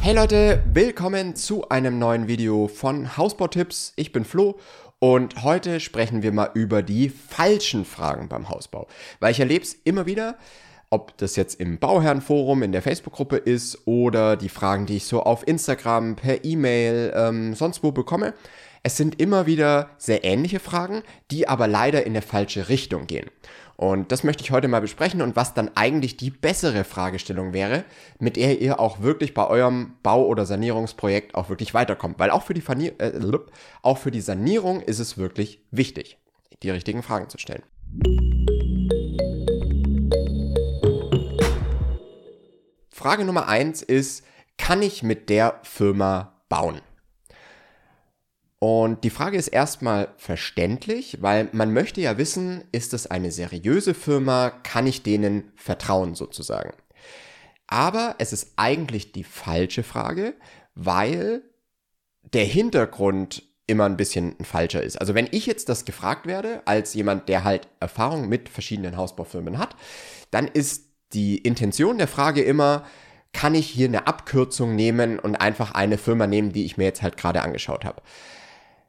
Hey Leute, willkommen zu einem neuen Video von Hausbautipps. Ich bin Flo und heute sprechen wir mal über die falschen Fragen beim Hausbau. Weil ich erlebe es immer wieder, ob das jetzt im Bauherrenforum, in der Facebook-Gruppe ist oder die Fragen, die ich so auf Instagram, per E-Mail, ähm, sonst wo bekomme. Es sind immer wieder sehr ähnliche Fragen, die aber leider in der falsche Richtung gehen. Und das möchte ich heute mal besprechen und was dann eigentlich die bessere Fragestellung wäre, mit der ihr auch wirklich bei eurem Bau- oder Sanierungsprojekt auch wirklich weiterkommt. Weil auch für die, Fanier äh, auch für die Sanierung ist es wirklich wichtig, die richtigen Fragen zu stellen. Frage Nummer eins ist, kann ich mit der Firma bauen? Und die Frage ist erstmal verständlich, weil man möchte ja wissen, ist es eine seriöse Firma, kann ich denen vertrauen sozusagen. Aber es ist eigentlich die falsche Frage, weil der Hintergrund immer ein bisschen ein falscher ist. Also wenn ich jetzt das gefragt werde, als jemand, der halt Erfahrung mit verschiedenen Hausbaufirmen hat, dann ist die Intention der Frage immer, kann ich hier eine Abkürzung nehmen und einfach eine Firma nehmen, die ich mir jetzt halt gerade angeschaut habe.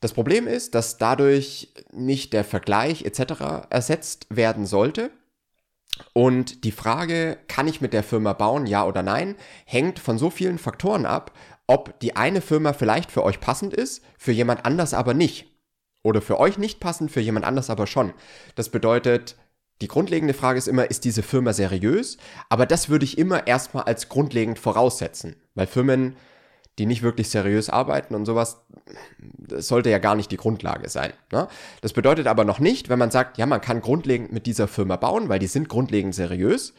Das Problem ist, dass dadurch nicht der Vergleich etc. ersetzt werden sollte. Und die Frage, kann ich mit der Firma bauen, ja oder nein, hängt von so vielen Faktoren ab, ob die eine Firma vielleicht für euch passend ist, für jemand anders aber nicht. Oder für euch nicht passend, für jemand anders aber schon. Das bedeutet, die grundlegende Frage ist immer, ist diese Firma seriös? Aber das würde ich immer erstmal als grundlegend voraussetzen, weil Firmen die nicht wirklich seriös arbeiten und sowas, das sollte ja gar nicht die Grundlage sein. Ne? Das bedeutet aber noch nicht, wenn man sagt, ja, man kann grundlegend mit dieser Firma bauen, weil die sind grundlegend seriös,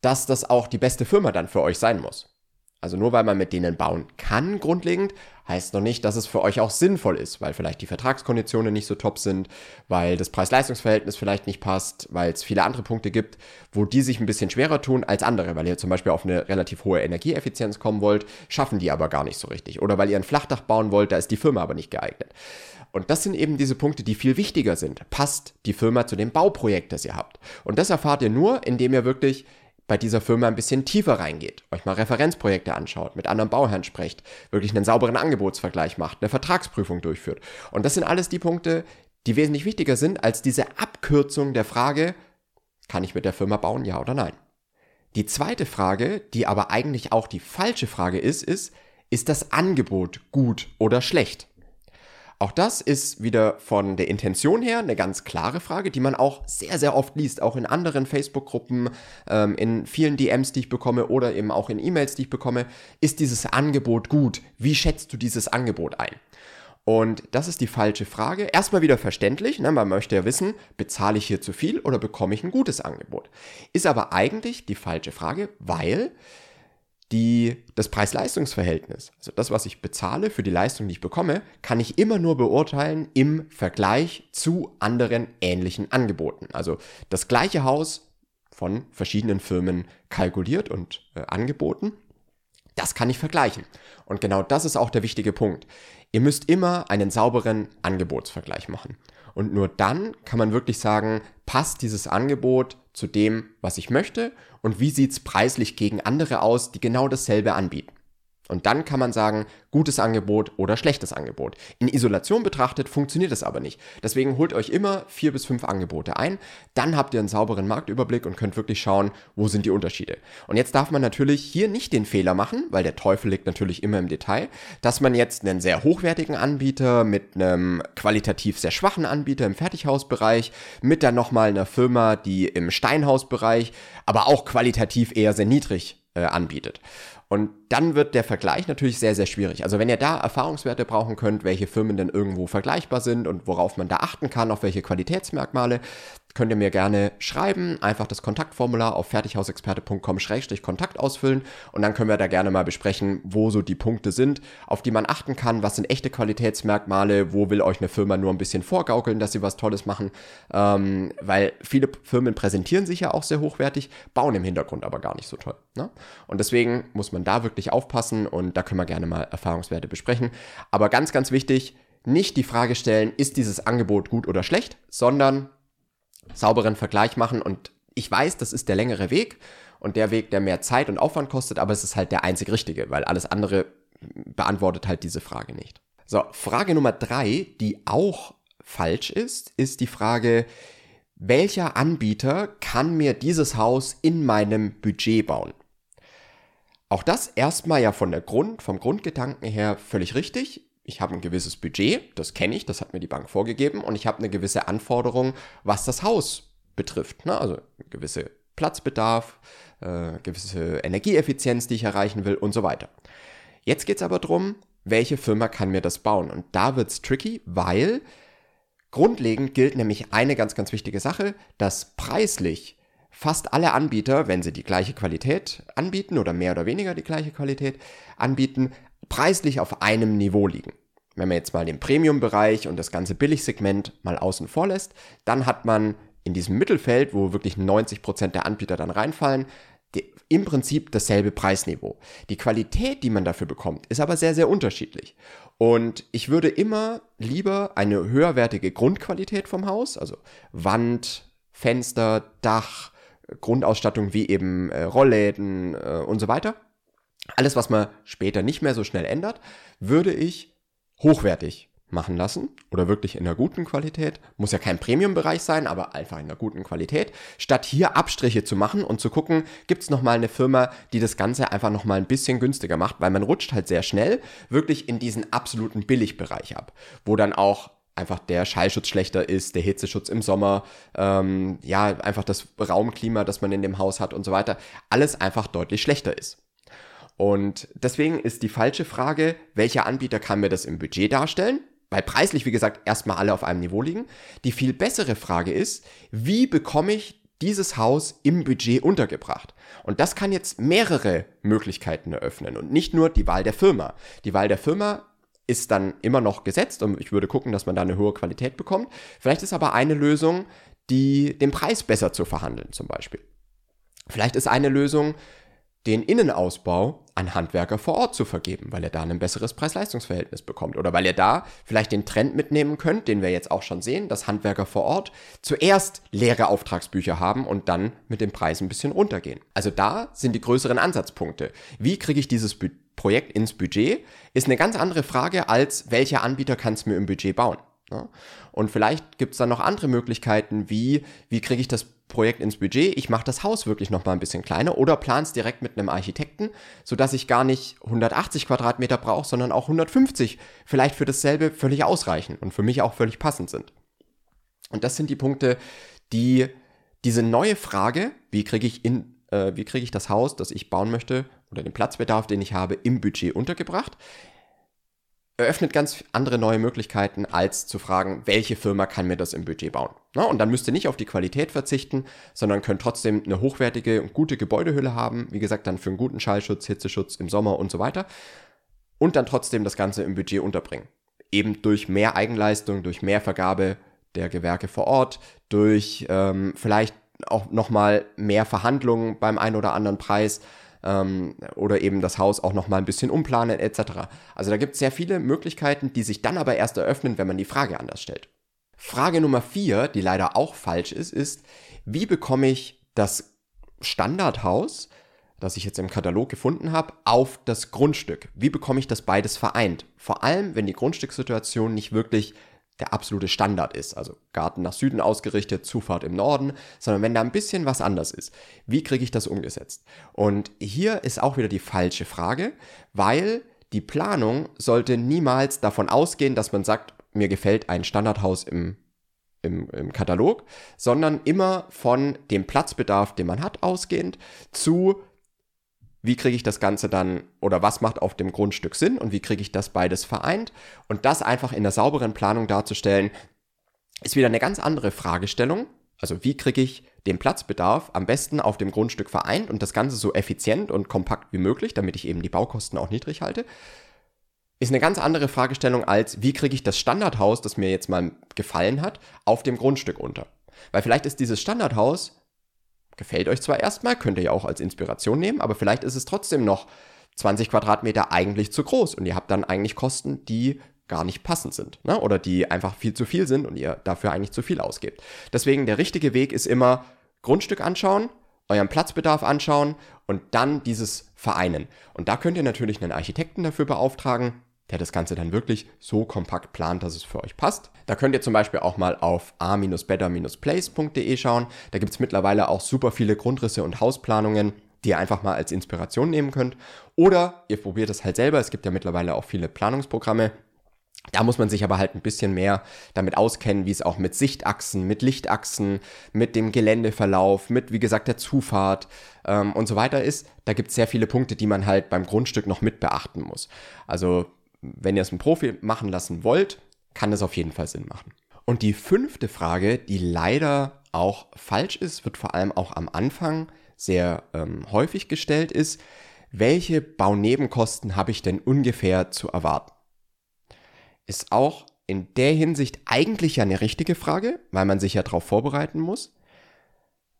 dass das auch die beste Firma dann für euch sein muss. Also nur weil man mit denen bauen kann, grundlegend, heißt noch nicht, dass es für euch auch sinnvoll ist, weil vielleicht die Vertragskonditionen nicht so top sind, weil das Preis-Leistungs-Verhältnis vielleicht nicht passt, weil es viele andere Punkte gibt, wo die sich ein bisschen schwerer tun als andere, weil ihr zum Beispiel auf eine relativ hohe Energieeffizienz kommen wollt, schaffen die aber gar nicht so richtig. Oder weil ihr ein Flachdach bauen wollt, da ist die Firma aber nicht geeignet. Und das sind eben diese Punkte, die viel wichtiger sind. Passt die Firma zu dem Bauprojekt, das ihr habt? Und das erfahrt ihr nur, indem ihr wirklich bei dieser Firma ein bisschen tiefer reingeht, euch mal Referenzprojekte anschaut, mit anderen Bauherren sprecht, wirklich einen sauberen Angebotsvergleich macht, eine Vertragsprüfung durchführt. Und das sind alles die Punkte, die wesentlich wichtiger sind als diese Abkürzung der Frage, kann ich mit der Firma bauen, ja oder nein? Die zweite Frage, die aber eigentlich auch die falsche Frage ist, ist, ist das Angebot gut oder schlecht? Auch das ist wieder von der Intention her eine ganz klare Frage, die man auch sehr, sehr oft liest, auch in anderen Facebook-Gruppen, ähm, in vielen DMs, die ich bekomme oder eben auch in E-Mails, die ich bekomme. Ist dieses Angebot gut? Wie schätzt du dieses Angebot ein? Und das ist die falsche Frage. Erstmal wieder verständlich, ne? man möchte ja wissen, bezahle ich hier zu viel oder bekomme ich ein gutes Angebot? Ist aber eigentlich die falsche Frage, weil die, das Preis-Leistungs-Verhältnis, also das, was ich bezahle für die Leistung, die ich bekomme, kann ich immer nur beurteilen im Vergleich zu anderen ähnlichen Angeboten. Also das gleiche Haus von verschiedenen Firmen kalkuliert und äh, angeboten. Das kann ich vergleichen. Und genau das ist auch der wichtige Punkt. Ihr müsst immer einen sauberen Angebotsvergleich machen. Und nur dann kann man wirklich sagen, passt dieses Angebot zu dem, was ich möchte und wie sieht es preislich gegen andere aus, die genau dasselbe anbieten. Und dann kann man sagen, gutes Angebot oder schlechtes Angebot. In Isolation betrachtet funktioniert es aber nicht. Deswegen holt euch immer vier bis fünf Angebote ein. Dann habt ihr einen sauberen Marktüberblick und könnt wirklich schauen, wo sind die Unterschiede. Und jetzt darf man natürlich hier nicht den Fehler machen, weil der Teufel liegt natürlich immer im Detail, dass man jetzt einen sehr hochwertigen Anbieter mit einem qualitativ sehr schwachen Anbieter im Fertighausbereich, mit dann nochmal einer Firma, die im Steinhausbereich, aber auch qualitativ eher sehr niedrig äh, anbietet. Und dann wird der Vergleich natürlich sehr, sehr schwierig. Also wenn ihr da Erfahrungswerte brauchen könnt, welche Firmen denn irgendwo vergleichbar sind und worauf man da achten kann, auf welche Qualitätsmerkmale, könnt ihr mir gerne schreiben. Einfach das Kontaktformular auf fertighausexperte.com-kontakt ausfüllen und dann können wir da gerne mal besprechen, wo so die Punkte sind, auf die man achten kann. Was sind echte Qualitätsmerkmale? Wo will euch eine Firma nur ein bisschen vorgaukeln, dass sie was Tolles machen? Ähm, weil viele Firmen präsentieren sich ja auch sehr hochwertig, bauen im Hintergrund aber gar nicht so toll. Ne? Und deswegen muss man da wirklich aufpassen und da können wir gerne mal Erfahrungswerte besprechen. Aber ganz, ganz wichtig, nicht die Frage stellen, ist dieses Angebot gut oder schlecht, sondern sauberen Vergleich machen und ich weiß, das ist der längere Weg und der Weg, der mehr Zeit und Aufwand kostet, aber es ist halt der einzig richtige, weil alles andere beantwortet halt diese Frage nicht. So, Frage Nummer drei, die auch falsch ist, ist die Frage, welcher Anbieter kann mir dieses Haus in meinem Budget bauen? Auch das erstmal ja von der Grund, vom Grundgedanken her völlig richtig. Ich habe ein gewisses Budget, das kenne ich, das hat mir die Bank vorgegeben und ich habe eine gewisse Anforderung, was das Haus betrifft. Ne? Also gewisse Platzbedarf, äh, gewisse Energieeffizienz, die ich erreichen will und so weiter. Jetzt geht es aber darum, welche Firma kann mir das bauen? Und da wird es tricky, weil grundlegend gilt nämlich eine ganz, ganz wichtige Sache, dass preislich fast alle Anbieter, wenn sie die gleiche Qualität anbieten oder mehr oder weniger die gleiche Qualität anbieten, preislich auf einem Niveau liegen. Wenn man jetzt mal den Premium-Bereich und das ganze Billigsegment mal außen vor lässt, dann hat man in diesem Mittelfeld, wo wirklich 90 Prozent der Anbieter dann reinfallen, die, im Prinzip dasselbe Preisniveau. Die Qualität, die man dafür bekommt, ist aber sehr, sehr unterschiedlich. Und ich würde immer lieber eine höherwertige Grundqualität vom Haus, also Wand, Fenster, Dach, Grundausstattung wie eben äh, Rollläden äh, und so weiter. Alles, was man später nicht mehr so schnell ändert, würde ich hochwertig machen lassen oder wirklich in einer guten Qualität. Muss ja kein Premium-Bereich sein, aber einfach in einer guten Qualität. Statt hier Abstriche zu machen und zu gucken, gibt es nochmal eine Firma, die das Ganze einfach nochmal ein bisschen günstiger macht, weil man rutscht halt sehr schnell wirklich in diesen absoluten Billigbereich ab, wo dann auch einfach der Schallschutz schlechter ist, der Hitzeschutz im Sommer, ähm, ja, einfach das Raumklima, das man in dem Haus hat und so weiter, alles einfach deutlich schlechter ist. Und deswegen ist die falsche Frage, welcher Anbieter kann mir das im Budget darstellen? weil preislich, wie gesagt, erstmal alle auf einem Niveau liegen. Die viel bessere Frage ist, wie bekomme ich dieses Haus im Budget untergebracht? Und das kann jetzt mehrere Möglichkeiten eröffnen und nicht nur die Wahl der Firma. Die Wahl der Firma ist dann immer noch gesetzt und ich würde gucken, dass man da eine hohe Qualität bekommt. Vielleicht ist aber eine Lösung, die den Preis besser zu verhandeln zum Beispiel. Vielleicht ist eine Lösung, den Innenausbau an Handwerker vor Ort zu vergeben, weil er da ein besseres Preis-Leistungs-Verhältnis bekommt. Oder weil ihr da vielleicht den Trend mitnehmen könnt, den wir jetzt auch schon sehen, dass Handwerker vor Ort zuerst leere Auftragsbücher haben und dann mit dem Preis ein bisschen runtergehen. Also da sind die größeren Ansatzpunkte. Wie kriege ich dieses Projekt ins Budget? Ist eine ganz andere Frage als, welcher Anbieter kann es mir im Budget bauen? Ja? Und vielleicht gibt es dann noch andere Möglichkeiten, wie, wie kriege ich das Projekt ins Budget, ich mache das Haus wirklich noch mal ein bisschen kleiner oder plans direkt mit einem Architekten, sodass ich gar nicht 180 Quadratmeter brauche, sondern auch 150 vielleicht für dasselbe völlig ausreichen und für mich auch völlig passend sind. Und das sind die Punkte, die diese neue Frage, wie kriege ich äh, wie kriege ich das Haus, das ich bauen möchte oder den Platzbedarf, den ich habe, im Budget untergebracht, eröffnet ganz andere neue Möglichkeiten, als zu fragen, welche Firma kann mir das im Budget bauen. Na, und dann müsst ihr nicht auf die Qualität verzichten, sondern könnt trotzdem eine hochwertige und gute Gebäudehülle haben, wie gesagt, dann für einen guten Schallschutz, Hitzeschutz im Sommer und so weiter. Und dann trotzdem das Ganze im Budget unterbringen. Eben durch mehr Eigenleistung, durch mehr Vergabe der Gewerke vor Ort, durch ähm, vielleicht auch nochmal mehr Verhandlungen beim einen oder anderen Preis ähm, oder eben das Haus auch noch mal ein bisschen umplanen etc. Also da gibt es sehr viele Möglichkeiten, die sich dann aber erst eröffnen, wenn man die Frage anders stellt. Frage Nummer vier, die leider auch falsch ist, ist, wie bekomme ich das Standardhaus, das ich jetzt im Katalog gefunden habe, auf das Grundstück? Wie bekomme ich das beides vereint? Vor allem, wenn die Grundstückssituation nicht wirklich der absolute Standard ist. Also Garten nach Süden ausgerichtet, Zufahrt im Norden, sondern wenn da ein bisschen was anders ist. Wie kriege ich das umgesetzt? Und hier ist auch wieder die falsche Frage, weil die Planung sollte niemals davon ausgehen, dass man sagt, mir gefällt ein Standardhaus im, im, im Katalog, sondern immer von dem Platzbedarf, den man hat, ausgehend zu wie kriege ich das Ganze dann oder was macht auf dem Grundstück Sinn und wie kriege ich das beides vereint und das einfach in der sauberen Planung darzustellen, ist wieder eine ganz andere Fragestellung. Also wie kriege ich den Platzbedarf am besten auf dem Grundstück vereint und das Ganze so effizient und kompakt wie möglich, damit ich eben die Baukosten auch niedrig halte, ist eine ganz andere Fragestellung als wie kriege ich das Standardhaus, das mir jetzt mal gefallen hat, auf dem Grundstück unter. Weil vielleicht ist dieses Standardhaus Gefällt euch zwar erstmal, könnt ihr ja auch als Inspiration nehmen, aber vielleicht ist es trotzdem noch 20 Quadratmeter eigentlich zu groß und ihr habt dann eigentlich Kosten, die gar nicht passend sind ne? oder die einfach viel zu viel sind und ihr dafür eigentlich zu viel ausgebt. Deswegen der richtige Weg ist immer Grundstück anschauen euren Platzbedarf anschauen und dann dieses vereinen. Und da könnt ihr natürlich einen Architekten dafür beauftragen, der das Ganze dann wirklich so kompakt plant, dass es für euch passt. Da könnt ihr zum Beispiel auch mal auf a-better-place.de schauen. Da gibt es mittlerweile auch super viele Grundrisse und Hausplanungen, die ihr einfach mal als Inspiration nehmen könnt. Oder ihr probiert es halt selber. Es gibt ja mittlerweile auch viele Planungsprogramme. Da muss man sich aber halt ein bisschen mehr damit auskennen, wie es auch mit Sichtachsen, mit Lichtachsen, mit dem Geländeverlauf, mit, wie gesagt, der Zufahrt ähm, und so weiter ist. Da gibt es sehr viele Punkte, die man halt beim Grundstück noch mit beachten muss. Also wenn ihr es einen Profi machen lassen wollt, kann es auf jeden Fall Sinn machen. Und die fünfte Frage, die leider auch falsch ist, wird vor allem auch am Anfang sehr ähm, häufig gestellt, ist, welche Baunebenkosten habe ich denn ungefähr zu erwarten? Ist auch in der Hinsicht eigentlich ja eine richtige Frage, weil man sich ja darauf vorbereiten muss.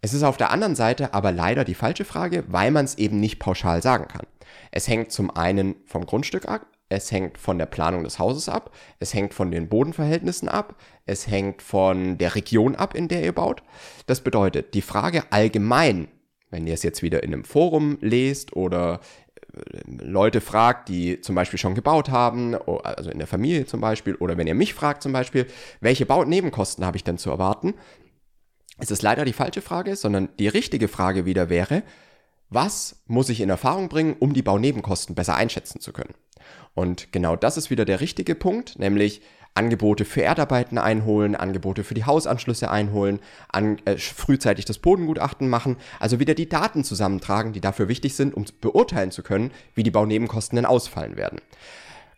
Es ist auf der anderen Seite aber leider die falsche Frage, weil man es eben nicht pauschal sagen kann. Es hängt zum einen vom Grundstück ab, es hängt von der Planung des Hauses ab, es hängt von den Bodenverhältnissen ab, es hängt von der Region ab, in der ihr baut. Das bedeutet, die Frage allgemein, wenn ihr es jetzt wieder in einem Forum lest oder äh, Leute fragt, die zum Beispiel schon gebaut haben, also in der Familie zum Beispiel, oder wenn ihr mich fragt zum Beispiel, welche Baunebenkosten habe ich denn zu erwarten, ist es leider die falsche Frage, sondern die richtige Frage wieder wäre, was muss ich in Erfahrung bringen, um die Baunebenkosten besser einschätzen zu können? Und genau das ist wieder der richtige Punkt, nämlich Angebote für Erdarbeiten einholen, Angebote für die Hausanschlüsse einholen, an, äh, frühzeitig das Bodengutachten machen, also wieder die Daten zusammentragen, die dafür wichtig sind, um beurteilen zu können, wie die Baunebenkosten denn ausfallen werden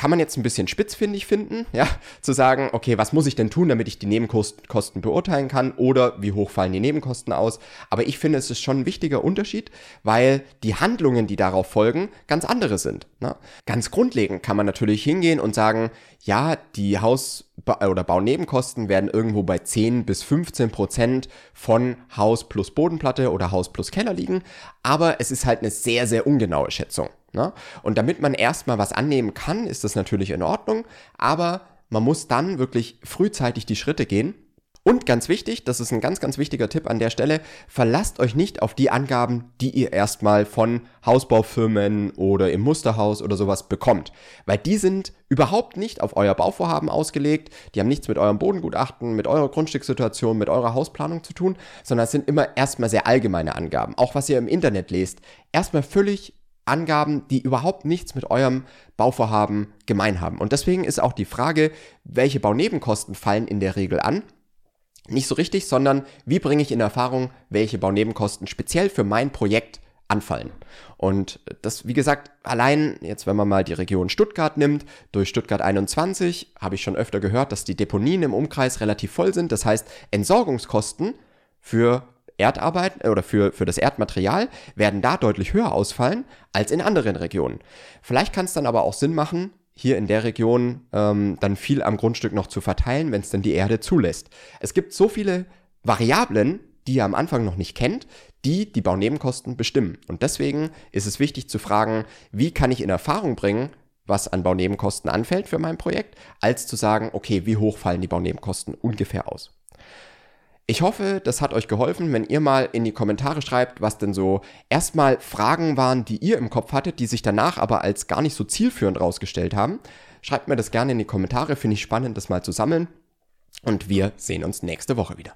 kann man jetzt ein bisschen spitzfindig finden, ja, zu sagen, okay, was muss ich denn tun, damit ich die Nebenkosten beurteilen kann oder wie hoch fallen die Nebenkosten aus. Aber ich finde, es ist schon ein wichtiger Unterschied, weil die Handlungen, die darauf folgen, ganz andere sind. Ne? Ganz grundlegend kann man natürlich hingehen und sagen, ja, die Haus- oder Baunebenkosten werden irgendwo bei 10 bis 15 Prozent von Haus plus Bodenplatte oder Haus plus Keller liegen, aber es ist halt eine sehr, sehr ungenaue Schätzung. Ne? Und damit man erstmal was annehmen kann, ist das natürlich in Ordnung, aber man muss dann wirklich frühzeitig die Schritte gehen. Und ganz wichtig, das ist ein ganz, ganz wichtiger Tipp an der Stelle, verlasst euch nicht auf die Angaben, die ihr erstmal von Hausbaufirmen oder im Musterhaus oder sowas bekommt. Weil die sind überhaupt nicht auf euer Bauvorhaben ausgelegt, die haben nichts mit eurem Bodengutachten, mit eurer Grundstückssituation, mit eurer Hausplanung zu tun, sondern es sind immer erstmal sehr allgemeine Angaben. Auch was ihr im Internet lest, erstmal völlig Angaben, die überhaupt nichts mit eurem Bauvorhaben gemein haben. Und deswegen ist auch die Frage, welche Baunebenkosten fallen in der Regel an, nicht so richtig, sondern wie bringe ich in Erfahrung, welche Baunebenkosten speziell für mein Projekt anfallen. Und das, wie gesagt, allein jetzt, wenn man mal die Region Stuttgart nimmt, durch Stuttgart 21 habe ich schon öfter gehört, dass die Deponien im Umkreis relativ voll sind. Das heißt, Entsorgungskosten für Erdarbeit äh, oder für, für das Erdmaterial werden da deutlich höher ausfallen als in anderen Regionen. Vielleicht kann es dann aber auch Sinn machen, hier in der Region ähm, dann viel am Grundstück noch zu verteilen, wenn es denn die Erde zulässt. Es gibt so viele Variablen, die ihr am Anfang noch nicht kennt, die die Baunebenkosten bestimmen. Und deswegen ist es wichtig zu fragen, wie kann ich in Erfahrung bringen, was an Baunebenkosten anfällt für mein Projekt, als zu sagen, okay, wie hoch fallen die Baunebenkosten ungefähr aus. Ich hoffe, das hat euch geholfen, wenn ihr mal in die Kommentare schreibt, was denn so erstmal Fragen waren, die ihr im Kopf hattet, die sich danach aber als gar nicht so zielführend rausgestellt haben. Schreibt mir das gerne in die Kommentare, finde ich spannend, das mal zu sammeln. Und wir sehen uns nächste Woche wieder.